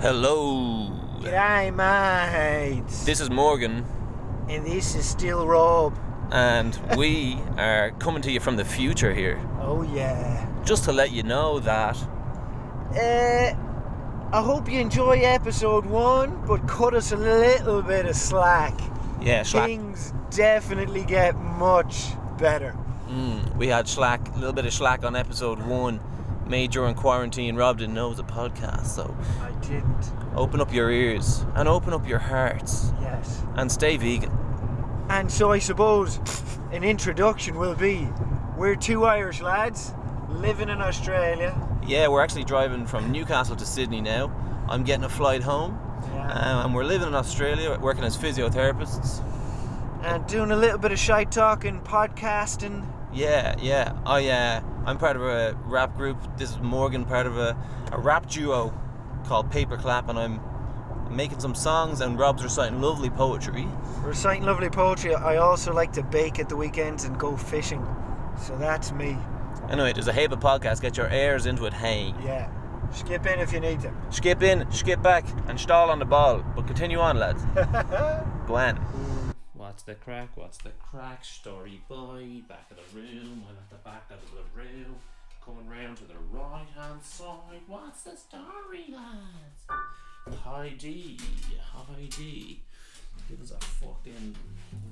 Hello. G'day, mates. This is Morgan, and this is still Rob. and we are coming to you from the future here. Oh yeah. Just to let you know that Uh, I hope you enjoy episode one, but cut us a little bit of slack. yeah, slack. Things definitely get much better. Mm, we had slack, a little bit of slack on episode one, made during quarantine. Rob didn't know it was a podcast, so I didn't. open up your ears and open up your hearts Yes. and stay vegan. And so I suppose an introduction will be we're two Irish lads living in Australia. Yeah, we're actually driving from Newcastle to Sydney now. I'm getting a flight home, Yeah. um, and we're living in Australia, working as physiotherapists. and doing a little bit of shy talking, podcasting. Yeah, yeah. I uh, I'm part of a rap group. This is Morgan, part of a, a rap duo called Paperclap, and I'm making some songs, and Rob's reciting lovely poetry. Reciting lovely poetry. I also like to bake at the weekends and go fishing. So that's me. Anyway, there's a Haba podcast. Get your ears into it. Hey, Yeah. Skip in if you need to. skip in, skip back, and stall on the ball. But continue on, lads. Go on. What's the crack? What's the crack? Story boy, back of the room. I'm at the back of the room. Coming round to the right hand side. What's the story, lads? Hi D. Give us a fucking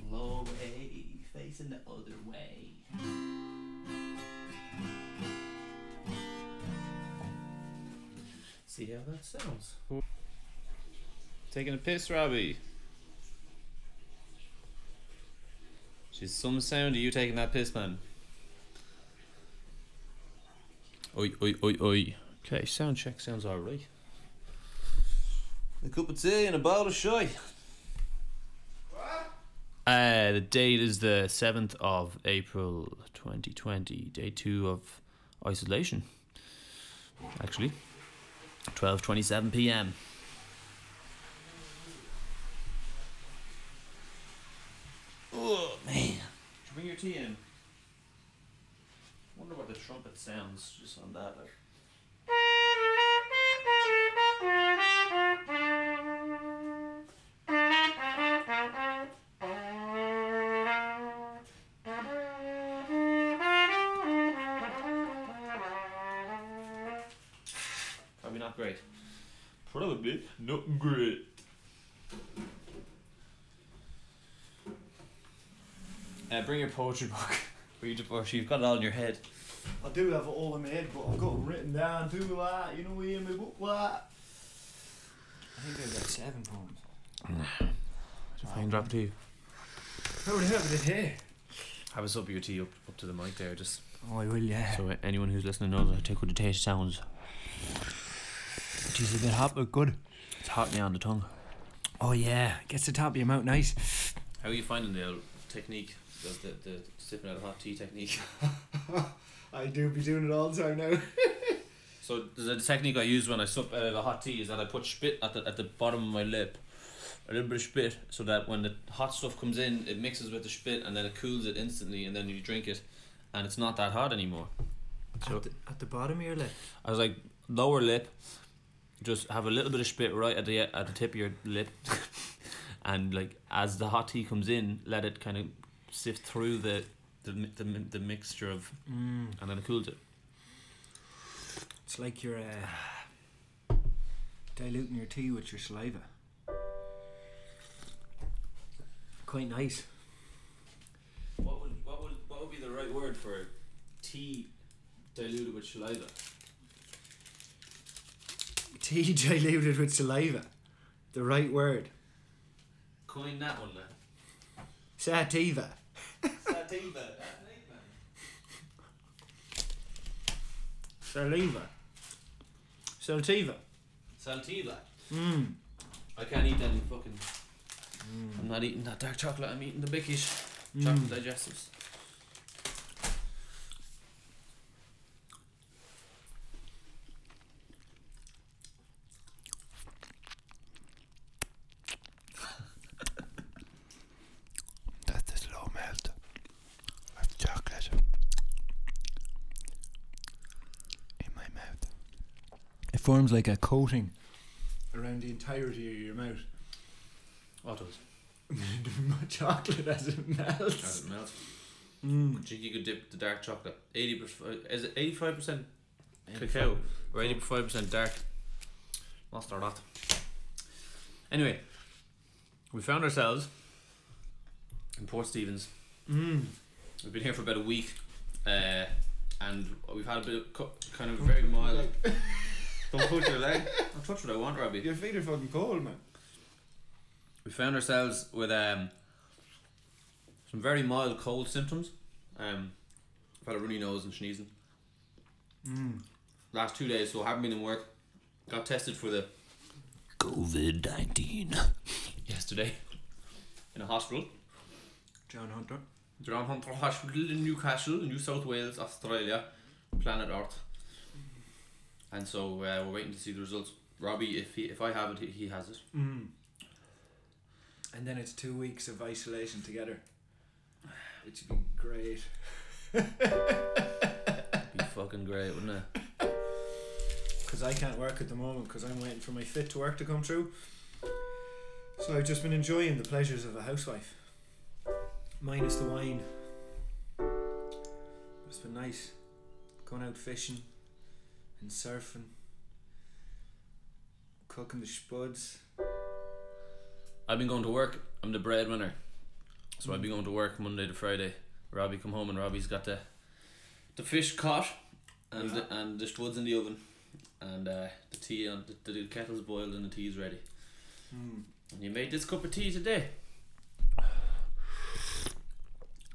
low A, facing the other way. See how that sounds. Taking a piss, Robbie. She's some sound of you taking that piss, man. Oi, oi, oi, oi. Okay, sound check sounds alright. A cup of tea and a bowl of shy. Uh, the date is the 7th of April 2020, day two of isolation. Actually, 12.27 pm. Oh, man. Your tea in? wonder what the trumpet sounds just on that. Like. Probably not great. Probably not great. Bring your poetry book. Read your poetry. You've got it all in your head. I do have it all in my head, but I've got it written down too, like, you know, in my book, like. I think I've got seven poems. I can drop it to you. How would I have it here? Have us up your tea up, up to the mic there, just Oh, I will, yeah. so anyone who's listening knows how to take what the taste sounds. She's a bit hot, but good. It's hot me on the tongue. Oh, yeah. Gets the top of your mouth nice. How are you finding the technique, the, the, the sipping out of hot tea technique? I do be doing it all the time now. So the technique I use when I sip out of a hot tea is that I put spit at the at the bottom of my lip, a little bit of spit, so that when the hot stuff comes in, it mixes with the spit and then it cools it instantly, and then you drink it, and it's not that hot anymore. So At the, at the bottom of your lip. I was like lower lip, just have a little bit of spit right at the at the tip of your lip, and like as the hot tea comes in, let it kind of sift through the the the, the mixture of, Mm. and then it cools it. It's like you're uh, diluting your tea with your saliva. Quite nice. What would what would what would be the right word for tea diluted with saliva? Tea diluted with saliva. The right word. Coin that one then. Sativa. Sativa. Saliva. Sativa. Saltiva. Mmm. I can't eat any fucking. I'm not eating that dark chocolate. I'm eating the bickish hmm. chocolate digestives. That's the slow melt of chocolate in my mouth. It forms like a coating around the entirety of your mouth. What does? the chocolate as it melts. As it melts. Mm. I think you could dip the dark chocolate. Eighty percent. Is it eighty five percent cacao or eighty five percent dark? Must or not. Anyway, we found ourselves in Port Stephens. Mm. We've been here for about a week, uh, and we've had a bit of co- kind of very mild. Don't touch your leg. I'll touch what I want, Robbie. Your feet are fucking cold, man. We found ourselves with um, some very mild cold symptoms. Um, I've had a runny nose and sneezing. Mm. Last two days, so I haven't been in work. Got tested for the COVID 19. yesterday in a hospital. John Hunter. John Hunter Hospital in Newcastle, New South Wales, Australia, planet Earth. And so uh, we're waiting to see the results. Robbie, if he, if I have it, he, he has it. Mm. And then it's two weeks of isolation together, which would be great. Be fucking great, wouldn't it? Because I can't work at the moment because I'm waiting for my fit to work to come through. So I've just been enjoying the pleasures of a housewife, minus the wine. It's been nice going out fishing and surfing, cooking the spuds. I've been going to work. I'm the breadwinner, so I've been going to work Monday to Friday. Robbie come home and Robbie's got the the fish caught and Yeah. the, and the spuds in the oven and uh, the tea on the, the kettle's boiled and the tea's ready. Mm. And you made this cup of tea today.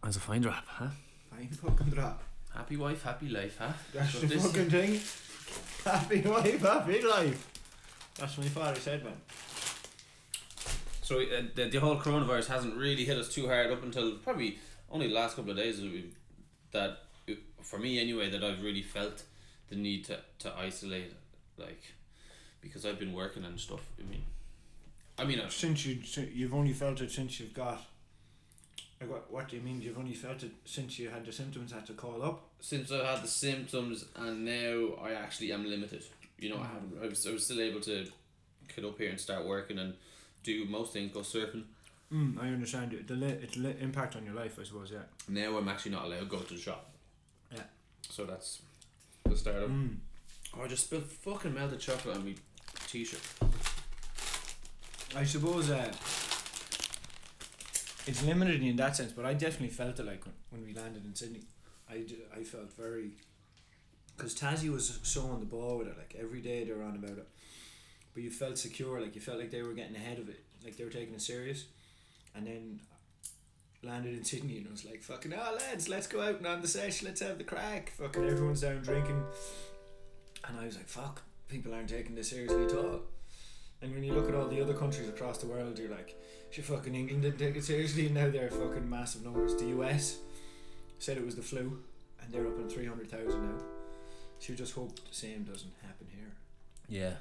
That's a fine drop, huh? Fine fucking drop. Happy wife, happy life, huh? That's So the fucking thing. Happy wife, happy life. That's what my father said, man. So uh, the, the whole coronavirus hasn't really hit us too hard up until probably only the last couple of days that we that uh, for me anyway that I've really felt the need to, to isolate like because I've been working and stuff. I mean, I mean, uh, Since you, you've only felt it since you've got. Like what, what do you mean? You've only felt it since you had the symptoms, had to call up. since I've had the symptoms and now I actually am limited. You know, I haven't. I was, I was still able to get up here and start working and do most things, go surfing. Mm, I understand it. The li- it's li- impact on your life, I suppose. Yeah. Now I'm actually not allowed to go to the shop. Yeah. So that's the start of. Mm. Oh, I just spilled fucking melted chocolate on my t-shirt. I suppose uh, it's limited in that sense, but I definitely felt it like when, when we landed in Sydney. I, did, I felt very. Because Tassie was so on the ball with it, like every day they were on about it. But you felt secure, like you felt like they were getting ahead of it, like they were taking it serious. And then landed in Sydney and I was like, fucking, oh lads, let's go out and on the sesh, let's have the crack. Fucking everyone's down drinking. And I was like, fuck, people aren't taking this seriously at all. And when you look at all the other countries across the world, you're like, shit, fucking England didn't take it seriously, and now they're fucking massive numbers. The US said it was the flu, and they're up in 300,000 now. So you just hope the same doesn't happen here. Yeah.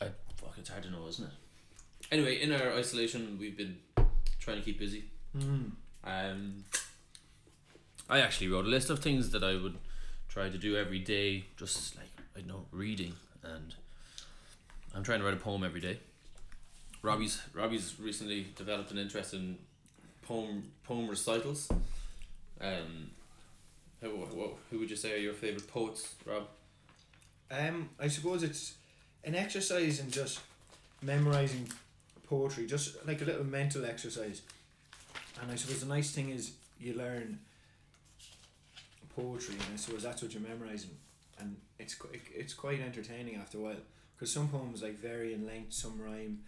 I fuck. It's hard to know, isn't it? Anyway, in our isolation, we've been trying to keep busy. Mm. Um, I actually wrote a list of things that I would try to do every day, just like I don't know reading, and I'm trying to write a poem every day. Robbie's Robbie's recently developed an interest in poem poem recitals. Um, who, who, who would you say are your favorite poets, Rob? Um, I suppose it's an exercise in just memorizing poetry, just like a little mental exercise. And I suppose the nice thing is you learn poetry, and I suppose that's what you're memorizing, and it's it's quite entertaining after a while because some poems like vary in length, some rhyme,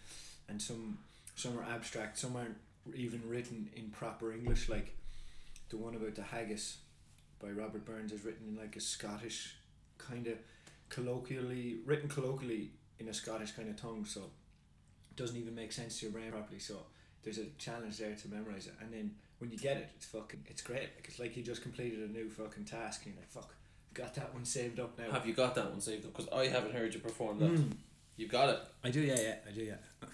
and some some are abstract, some aren't even written in proper English, like the one about the haggis by Robert Burns is written in like a Scottish kind of colloquially written colloquially in a Scottish kind of tongue, so it doesn't even make sense to your brain properly. So there's a challenge there to memorize it, and then when you get it, it's fucking it's great. Like it's like you just completed a new fucking task, and you're like, fuck, got that one saved up now. Have you got that one saved up? Because I haven't heard you perform that. Mm. You got it. I do, yeah, yeah, I do, yeah.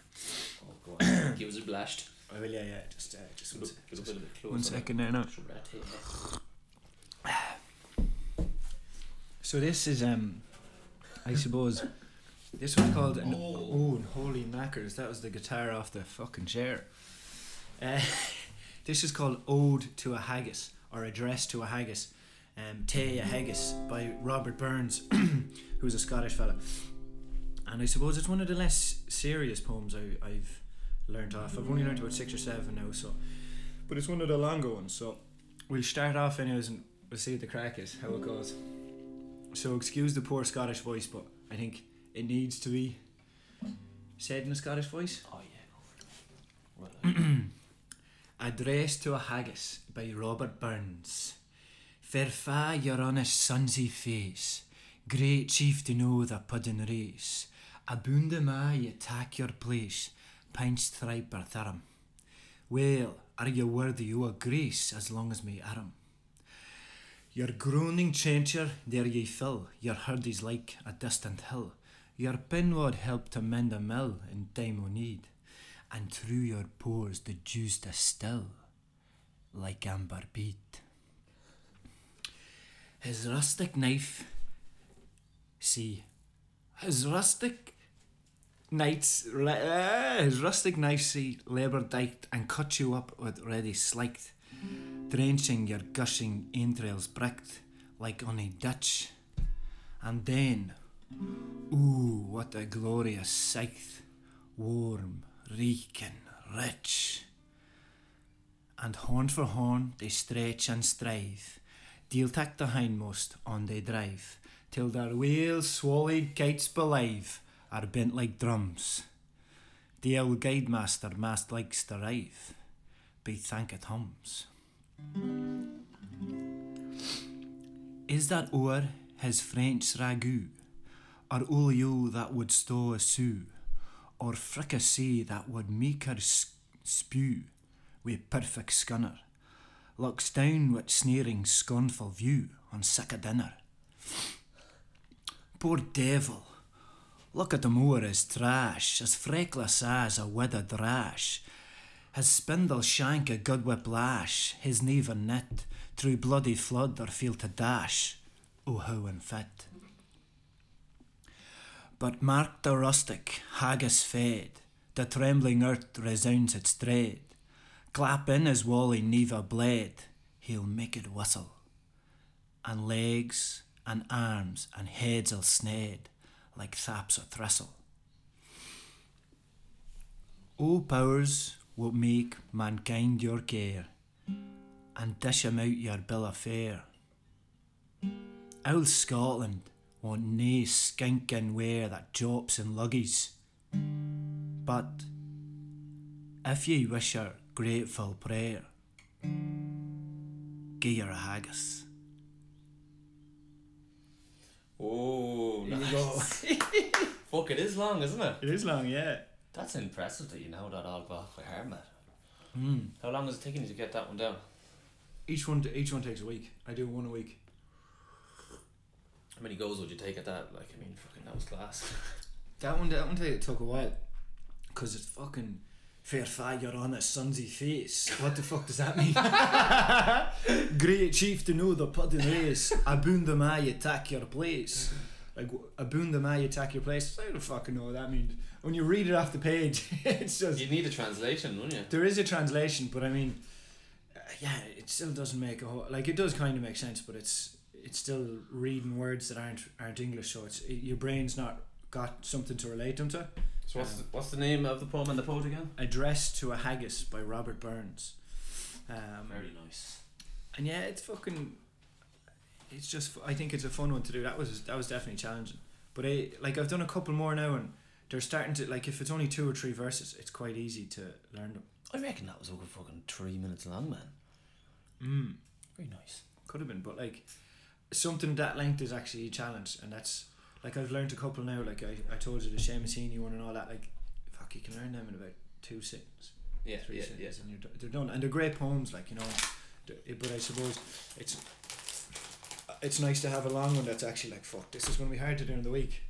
Oh, go on. Give us a blast. I will, yeah, yeah. Just, uh, just one, Look, se- look a just little bit closer. one second there now. Should I take that? So this is um, I suppose This one's called an, oh. holy knackers! That was the guitar off the fucking chair. Uh, this is called Ode to a Haggis or Address to a Haggis. Um, Tay a Haggis by Robert Burns, who's a Scottish fella. And I suppose it's one of the less serious poems I, I've learned off. I've only learned about six or seven now, so. But it's one of the longer ones, so we'll start off anyways and we'll see what the crack is, how it goes. So excuse the poor Scottish voice, but I think it needs to be said in a Scottish voice. Oh yeah, go for it. Well, Address to a Haggis by Robert Burns. Fair fa your honest sonsy face, great chief to know the puddin' race. Abunda ma ye tak your place, pinch thripe or tharum. Well, are ye worthy o' a grace as long as me arum? Your groaning trencher, there ye fill, your herd is like a distant hill. Your pen would help to mend a mill in time o' need, and through your pores the juice distill, like amber beat. His rustic knife, see, his rustic knights, uh, his rustic knife, see, labour diked and cut you up with ready sliked drenching your gushing entrails bricked like on a ditch. And then, ooh, what a glorious sight, warm, reeking, rich. And horn for horn they stretch and strive, deal tack the hindmost on they drive, till their whale swallowed kites belive are bent like drums. The old guide master mast likes to rive, be thank it hums. Is that o'er his French ragout, or olio that would stow a sou, or fricassee that would make her spew, wi' perfect scunner, looks down with sneering scornful view on sick a dinner. Poor devil, look at the o'er his trash, as freckless as a withered rash, his spindle shank a good whip lash, his never knit, through bloody flood or field to dash. Oh, how unfit. But mark the rustic, haggis fed, the trembling earth resounds its dread. Clap in his wally neva blade, he'll make it whistle. And legs and arms and heads'll sned like thaps or thistle. O powers, what make mankind your care, and dish him out your bill of fare. Old Scotland want nae skinking ware that jops in luggies, but if ye wish her grateful prayer, gie her a haggis. Oh, nice. go. Fuck, it is long, isn't it? It is long, yeah. That's impressive that you know that all off by heart. Mm. How long is it taking you to get that one down? Each one, each one takes a week. I do one a week. How many goes would you take at that? Like, I mean, fucking that was class. That one, that one took a while, cause it's fucking fair fi you're on a sunsy face. What the fuck does that mean? Great chief to know the pudding race. Aboon the ma you attack your place. Like aboon the ma you attack your place. I don't fucking know what that means. When you read it off the page, it's just you need a translation, wouldn't you? there is a translation, but I mean, uh, yeah, it still doesn't make a whole like it does kind of make sense, but it's it's still reading words that aren't aren't English, so it's it, your brain's not got something to relate them to. So what's the, what's the name of the poem and the poet again? Address to a Haggis by Robert Burns. Um, Very nice. and yeah, it's fucking. It's just. I think it's a fun one to do. That was that was definitely challenging. But I, like I've done a couple more now, and they're starting to like if it's only two or three verses, it's quite easy to learn them. I reckon that was over fucking three minutes long, man. Mm. Very nice. Could have been, but like something that length is actually a challenge, and that's like I've learned a couple now. Like I, I told you the Seamus Heaney one and all that. Like fuck, you can learn them in about two sittings. Yeah, three yeah, yeah. and you're, they're done and they're great poems like you know but I suppose it's it's nice to have a long one that's actually like fuck this is going to be hard to do in the week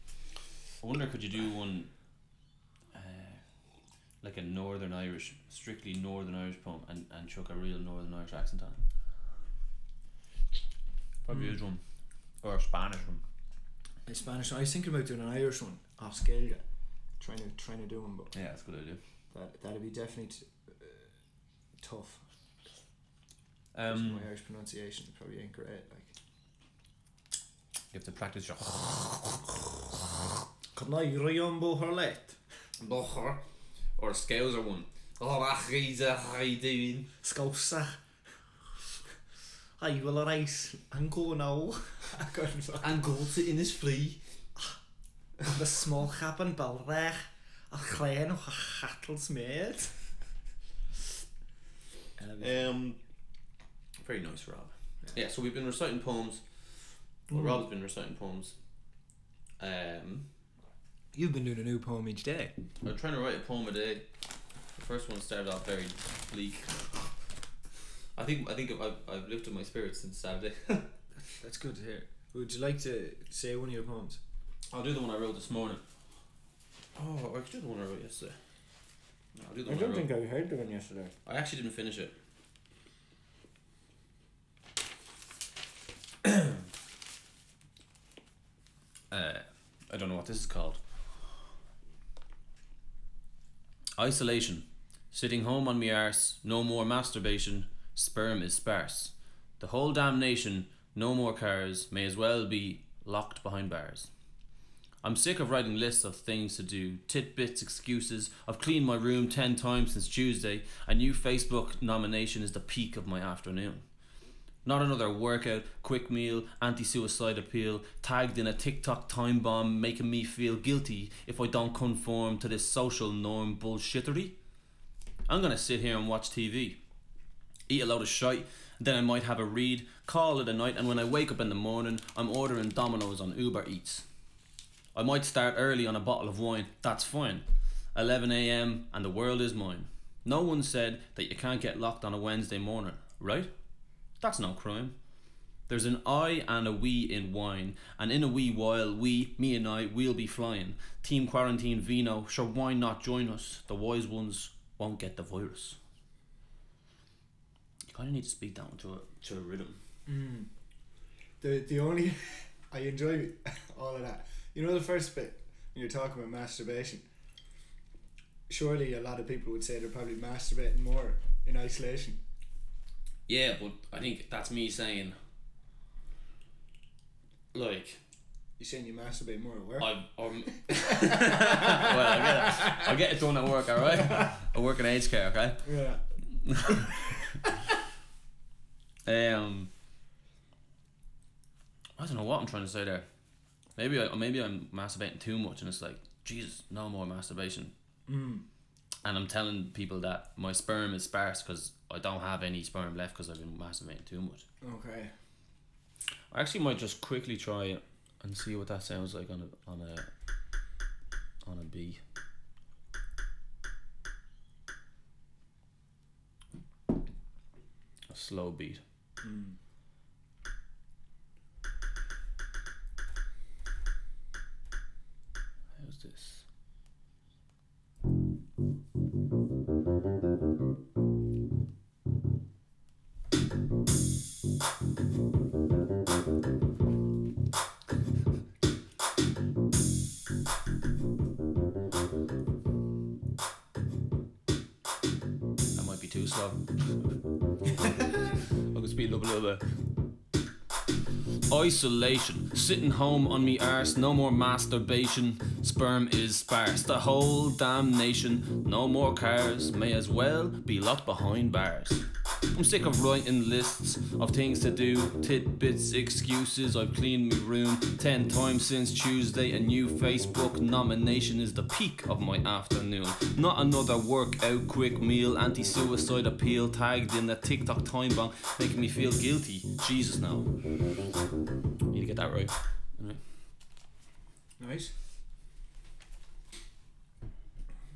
I wonder could you do one uh, like a Northern Irish, strictly Northern Irish poem and, and chuck a real Northern Irish accent on it? Probably Mm. is one. Or a Spanish one. In Spanish I was thinking about doing an Irish one off scale yet. Trying to trying to do one, but Yeah, that's a good idea. that that'd be definitely t- uh, tough. Um, my Irish pronunciation probably ain't great. Like, you have to practice your. can I Riombo Harlet? Bocher or scales Scouser one. Oh, Achriza, how you doing? Scousa. Hi, well, alright. I'm going now. I couldn't fuck. And go to in his flea. The small cabin balrech. A klein och a chattels maid. Um, very nice, Rob. Yeah, so we've been reciting poems. Well, Rob's been reciting poems. Um, You've been doing a new poem each day. I'm trying to write a poem a day. The first one started off very bleak. I think I think I've, I've lifted my spirits since Saturday. That's good to hear. Would you like to say one of your poems? I'll do the one I wrote this morning. Oh, I could do the one I wrote yesterday. No, I'll do the one I, wrote. I heard the one yesterday. I actually didn't finish it. uh, I don't know what this is called. Isolation. Sitting home on me arse, no more masturbation, sperm is sparse. The whole damnation, no more cars, may as well be locked behind bars. I'm sick of writing lists of things to do, titbits, excuses. I've cleaned my room 10 times since Tuesday. A new Facebook nomination is the peak of my afternoon. Not another workout, quick meal, anti suicide appeal, tagged in a TikTok time bomb, making me feel guilty if I don't conform to this social norm bullshittery. I'm gonna sit here and watch TV, eat a load of shite, then I might have a read, call it a night, and when I wake up in the morning, I'm ordering Domino's on Uber Eats. I might start early on a bottle of wine, that's fine. 11am and the world is mine. No one said that you can't get locked on a Wednesday morning, right? That's no crime. There's an I and a we in wine, and in a wee while, we, me and I, we'll be flying. Team Quarantine Vino, sure, why not join us? The wise ones won't get the virus. Kind of need to speak down to a, to a rhythm. Mm. The the only I enjoy all of that. You know the first bit when you're talking about masturbation. Surely a lot of people would say they're probably masturbating more in isolation. Yeah, but I think that's me saying, like, you're saying you masturbate more at work? I'm, I'm well, I get, it, I get it done at work, alright? I work in aged care, okay? yeah. Um, I don't know what I'm trying to say there. Maybe I maybe I'm masturbating too much, and it's like Jesus, no more masturbation. Mm. And I'm telling people that my sperm is sparse because I don't have any sperm left because I've been masturbating too much. Okay. I actually might just quickly try it and see what that sounds like on a on a on a B. A slow beat. Mm. How's this? Might be too slow. Isolation, sitting home on me arse, no more masturbation. Sperm is sparse, the whole damn nation. No more cars, may as well be locked behind bars. I'm sick of writing lists of things to do, tidbits, excuses. I've cleaned my room ten times since Tuesday. A new Facebook nomination is the peak of my afternoon. Not another workout, quick meal, anti suicide appeal tagged in a TikTok time bomb, making me feel guilty. Jesus, no. Need to get that right. Anyway. Nice.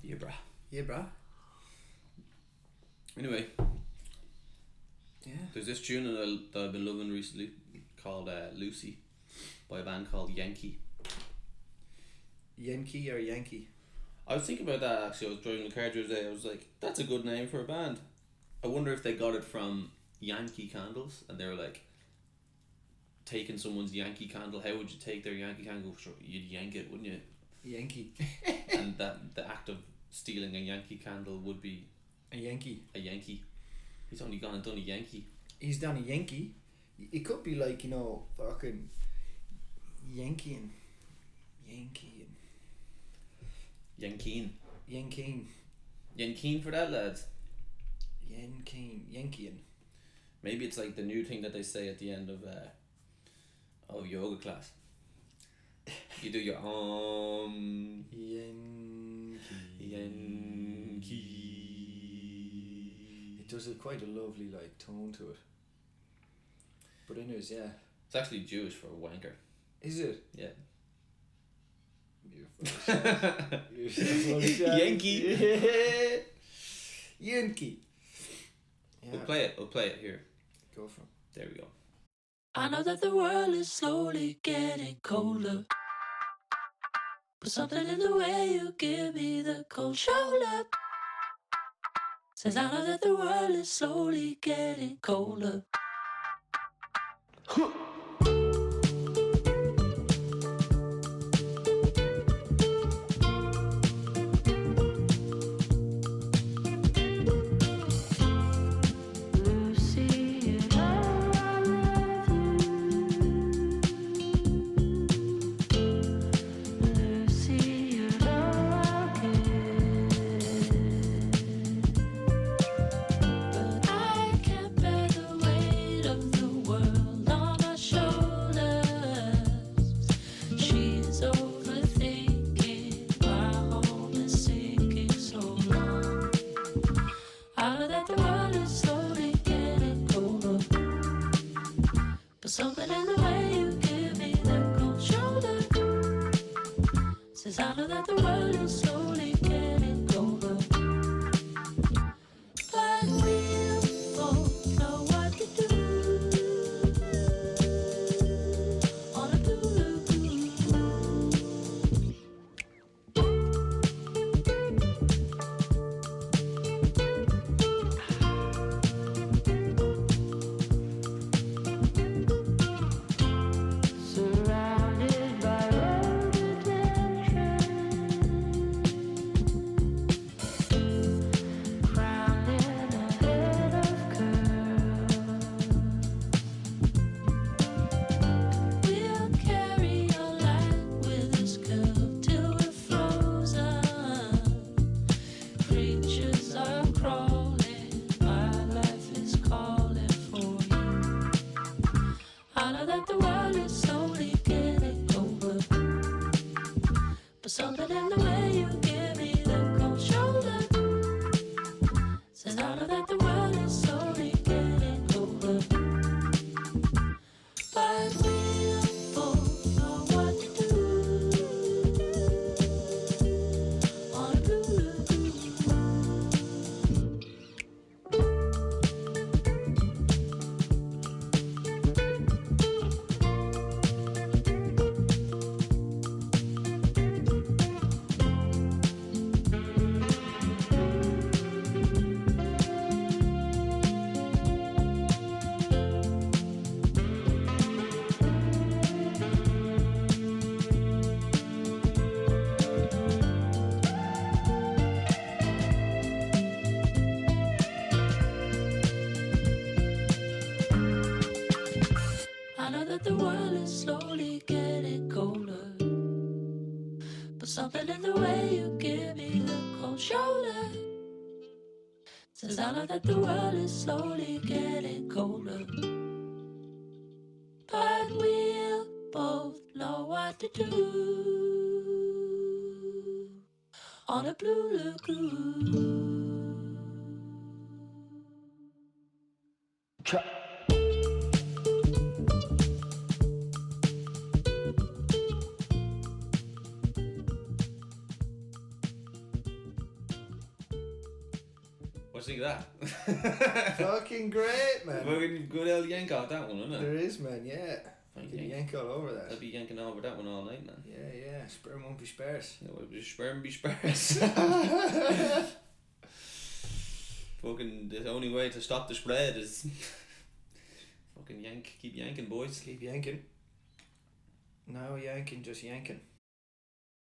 Yeah, bruh. Yeah, bruh. Anyway, Yeah. there's this tune that, I, that I've been loving recently called uh, Lucy by a band called Yankee. Yankee or Yankee? I was thinking about that actually. I was driving the car the other day. I was like, that's a good name for a band. I wonder if they got it from Yankee candles and they were like, taking someone's Yankee candle. How would you take their Yankee candle? Sure, you'd yank it, wouldn't you? Yankee. and that the act of stealing a Yankee candle would be A Yankee. a Yankee. He's only gone and done a Yankee. He's done a Yankee. It could be like, you know, fucking Yankee and Yankee and Yankeen. Yankeen. Yankeen for that, lads. Yankeen. Yankeeing. Maybe it's like the new thing that they say at the end of uh, of yoga class. You do your um Yankee. Yankee. It does a quite a lovely like tone to it. But anyways, yeah. It's actually Jewish for wanker. Is it? Yeah. You're full of shit. You're so full of shit. Yankee. Yankee. Yeah. We'll play it. We'll play it here. Go for it. There we go. I know that the world is slowly getting colder. But something in the way you give me the cold shoulder says I know that the world is slowly getting colder. Says I know that the world is slowly getting colder. But we'll both know what to do on a blue lagoon. Man. Fucking good old yank off that one, isn't it? There is, man, yeah. Fine yank. yank all over that. I'll be yanking over that one all night, man. Yeah, yeah. Sperm won't be sparse. Would be sperm be sparse. fucking the only way to stop the spread is fucking yank, keep yanking, boys. Keep yanking. No yanking, just yanking.